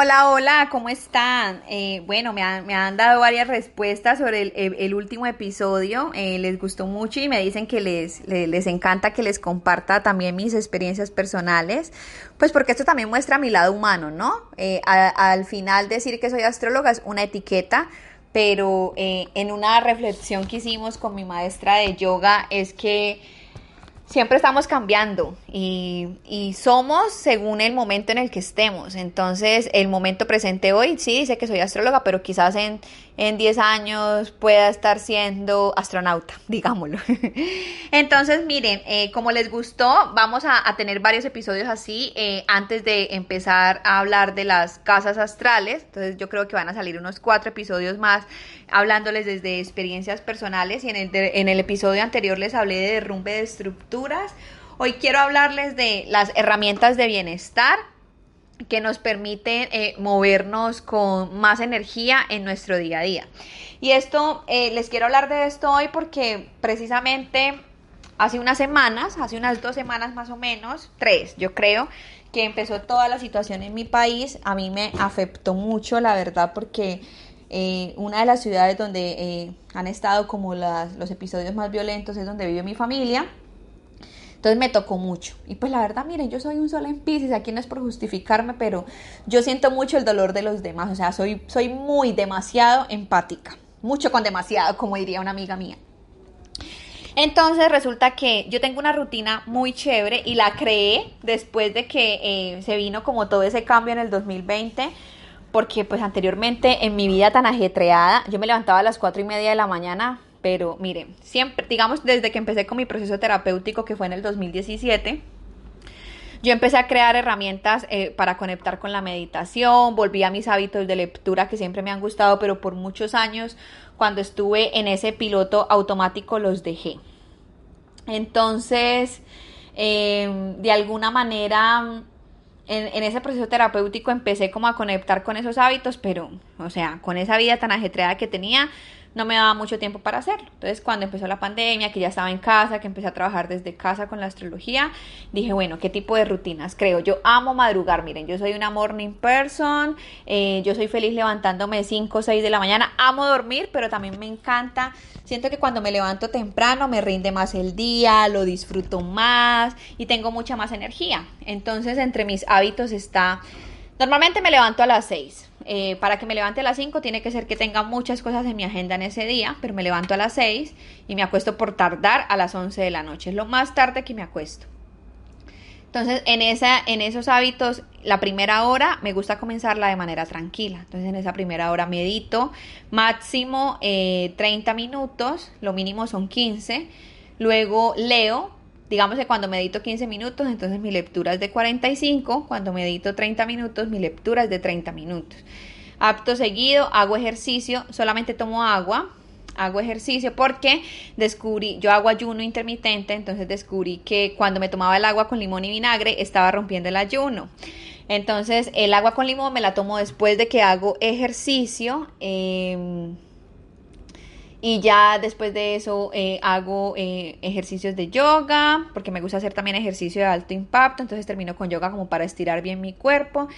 Hola, hola, ¿cómo están? Eh, bueno, me han, dado varias respuestas sobre el, último episodio, eh, les gustó mucho y me dicen que les, encanta que les comparta también mis experiencias personales, pues porque esto también muestra mi lado humano, ¿no? Eh, al final decir que soy astróloga es una etiqueta, pero en una reflexión que hicimos con mi maestra de yoga es que siempre estamos cambiando y, y, somos según el momento en el que estemos. Entonces, el momento presente hoy, sí, dice que soy astróloga, pero quizás en, en 10 años pueda estar siendo astronauta, digámoslo. Entonces, miren, eh, como les gustó, vamos a, tener varios episodios así eh, antes de empezar a hablar de las casas astrales. Entonces, yo creo que van a salir unos cuatro episodios más hablándoles desde experiencias personales y en el, en el episodio anterior les hablé de derrumbe de estructuras. Hoy quiero hablarles de las herramientas de bienestar que nos permiten eh, movernos con más energía en nuestro día a día. Y esto, eh, les quiero hablar de esto hoy porque precisamente hace unas semanas, hace unas dos semanas más o menos, tres, yo creo, que empezó toda la situación en mi país. A mí me afectó mucho, la verdad, porque eh, una de las ciudades donde eh, han estado como las, los episodios más violentos es donde vive mi familia. Entonces me tocó mucho. Y pues la verdad, miren, yo soy un sol en Pisces, aquí no es por justificarme, pero yo siento mucho el dolor de los demás. O sea, soy, soy muy demasiado empática. Mucho con demasiado, como diría una amiga mía. Entonces resulta que yo tengo una rutina muy chévere y la creé después de que eh, se vino como todo ese cambio en el 2020 porque pues anteriormente en mi vida tan ajetreada, yo me levantaba a las cuatro y media de la mañana, pero miren, siempre, digamos desde que empecé con mi proceso terapéutico que fue en el 2017, yo empecé a crear herramientas eh, para conectar con la meditación, volví a mis hábitos de lectura que siempre me han gustado, pero por muchos años cuando estuve en ese piloto automático los dejé. Entonces, eh, de alguna manera en, en, ese proceso terapéutico empecé como a conectar con esos hábitos, pero, o sea, con esa vida tan ajetreada que tenía, no me daba mucho tiempo para hacerlo. Entonces, cuando empezó la pandemia, que ya estaba en casa, que empecé a trabajar desde casa con la astrología, dije, bueno, ¿qué tipo de rutinas creo? Yo amo madrugar, miren, yo soy una morning person, eh, yo soy feliz levantándome 5 o 6 de la mañana, amo dormir, pero también me encanta, siento que cuando me levanto temprano me rinde más el día, lo disfruto más y tengo mucha más energía. Entonces, entre mis hábitos está, normalmente me levanto a las 6 eh, para que me levante a las 5 tiene que ser que tenga muchas cosas en mi agenda en ese día, pero me levanto a las 6 y me acuesto por tardar a las 11 de la noche. Es lo más tarde que me acuesto. Entonces, en, esa, en esos hábitos, la primera hora me gusta comenzarla de manera tranquila. Entonces, en esa primera hora medito máximo eh, 30 minutos, lo mínimo son 15. Luego leo, digamos que cuando medito 15 minutos, entonces mi lectura es de 45, cuando medito 30 minutos, mi lectura es de 30 minutos. Apto seguido, hago ejercicio, solamente tomo agua, hago ejercicio porque descubrí, yo hago ayuno intermitente, entonces descubrí que cuando me tomaba el agua con limón y vinagre estaba rompiendo el ayuno. Entonces el agua con limón me la tomo después de que hago ejercicio. Eh, y ya después de eso eh, hago eh, ejercicios de yoga, porque me gusta hacer también ejercicio de alto impacto, entonces termino con yoga como para estirar bien mi cuerpo.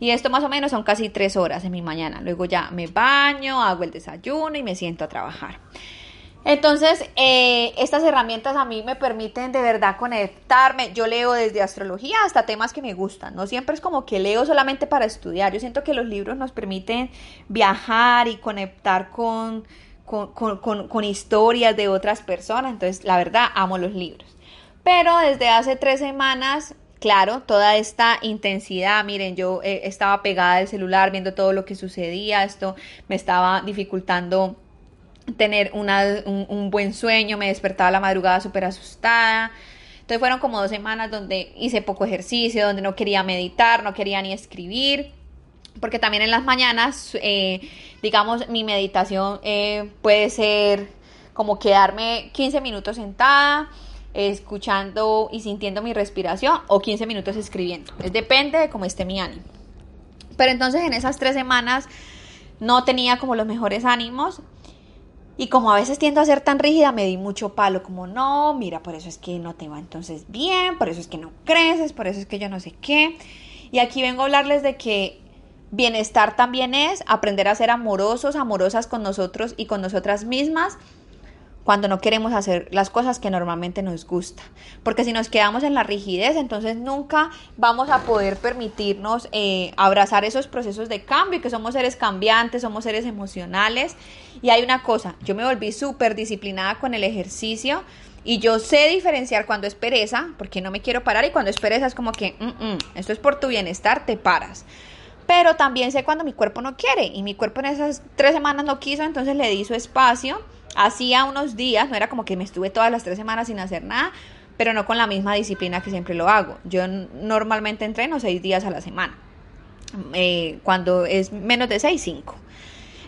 Y esto más o menos son casi tres horas en mi mañana. Luego ya me baño, hago el desayuno y me siento a trabajar. Entonces, eh, estas herramientas a mí me permiten de verdad conectarme. Yo leo desde astrología hasta temas que me gustan. No siempre es como que leo solamente para estudiar. Yo siento que los libros nos permiten viajar y conectar con, con, con, con, historias de otras personas. Entonces, la verdad, amo los libros. Pero desde hace tres semanas, claro, toda esta intensidad, miren, yo eh, estaba pegada al celular viendo todo lo que sucedía, esto me estaba dificultando tener una, un, buen sueño, me despertaba la madrugada súper asustada. Entonces fueron como dos semanas donde hice poco ejercicio, donde no quería meditar, no quería ni escribir. Porque también en las mañanas, eh, digamos, mi meditación eh, puede ser como quedarme 15 minutos sentada, escuchando y sintiendo mi respiración o 15 minutos escribiendo. Es depende de cómo esté mi ánimo. Pero entonces en esas tres semanas no tenía como los mejores ánimos. Y como a veces tiendo a ser tan rígida, me di mucho palo, como no, mira, por eso es que no te va entonces bien, por eso es que no creces, por eso es que yo no sé qué. Y aquí vengo a hablarles de que bienestar también es aprender a ser amorosos, amorosas con nosotros y con nosotras mismas cuando no queremos hacer las cosas que normalmente nos gusta. Porque si nos quedamos en la rigidez, entonces nunca vamos a poder permitirnos eh, abrazar esos procesos de cambio, que somos seres cambiantes, somos seres emocionales. Y hay una cosa, yo me volví súper disciplinada con el ejercicio. Y yo sé diferenciar cuando es pereza, porque no me quiero parar, y cuando es pereza es como que, mm, mm, esto es por tu bienestar, te paras. Pero también sé cuando mi cuerpo no quiere, y mi cuerpo en esas tres semanas no quiso, entonces le di su espacio hacía unos días, no era como que me estuve todas las tres semanas sin hacer nada, pero no con la misma disciplina que siempre lo hago. Yo normalmente entreno seis días a la semana, eh, cuando es menos de seis, cinco.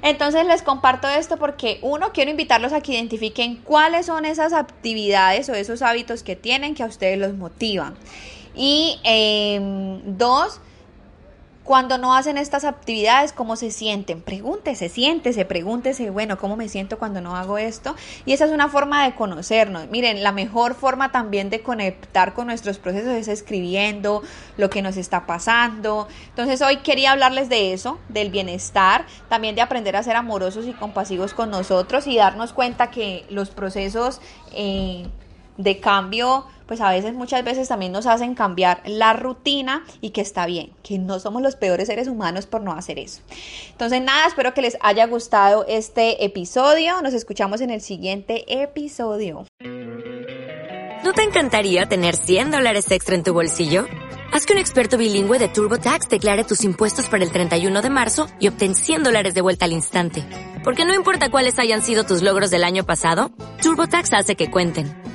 Entonces les comparto esto porque uno, quiero invitarlos a que identifiquen cuáles son esas actividades o esos hábitos que tienen que a ustedes los motivan. Y em, dos, cuando no hacen estas actividades, ¿cómo se sienten? Pregúntese, siéntese, pregúntese, bueno, ¿cómo me siento cuando no hago esto? Y esa es una forma de conocernos. Miren, la mejor forma también de conectar con nuestros procesos es escribiendo lo que nos está pasando. Entonces hoy quería hablarles de eso, del bienestar, también de aprender a ser amorosos y compasivos con nosotros y darnos cuenta que los procesos eh, de cambio pues a veces, muchas veces también nos hacen cambiar la rutina y que está bien, que no somos los peores seres humanos por no hacer eso. Entonces, nada, espero que les haya gustado este episodio. Nos escuchamos en el siguiente episodio. ¿No te encantaría tener 100 dólares extra en tu bolsillo? Haz que un experto bilingüe de TurboTax declare tus impuestos para el 31 de marzo y obtén 100 dólares de vuelta al instante. Porque no importa cuáles hayan sido tus logros del año pasado, TurboTax hace que cuenten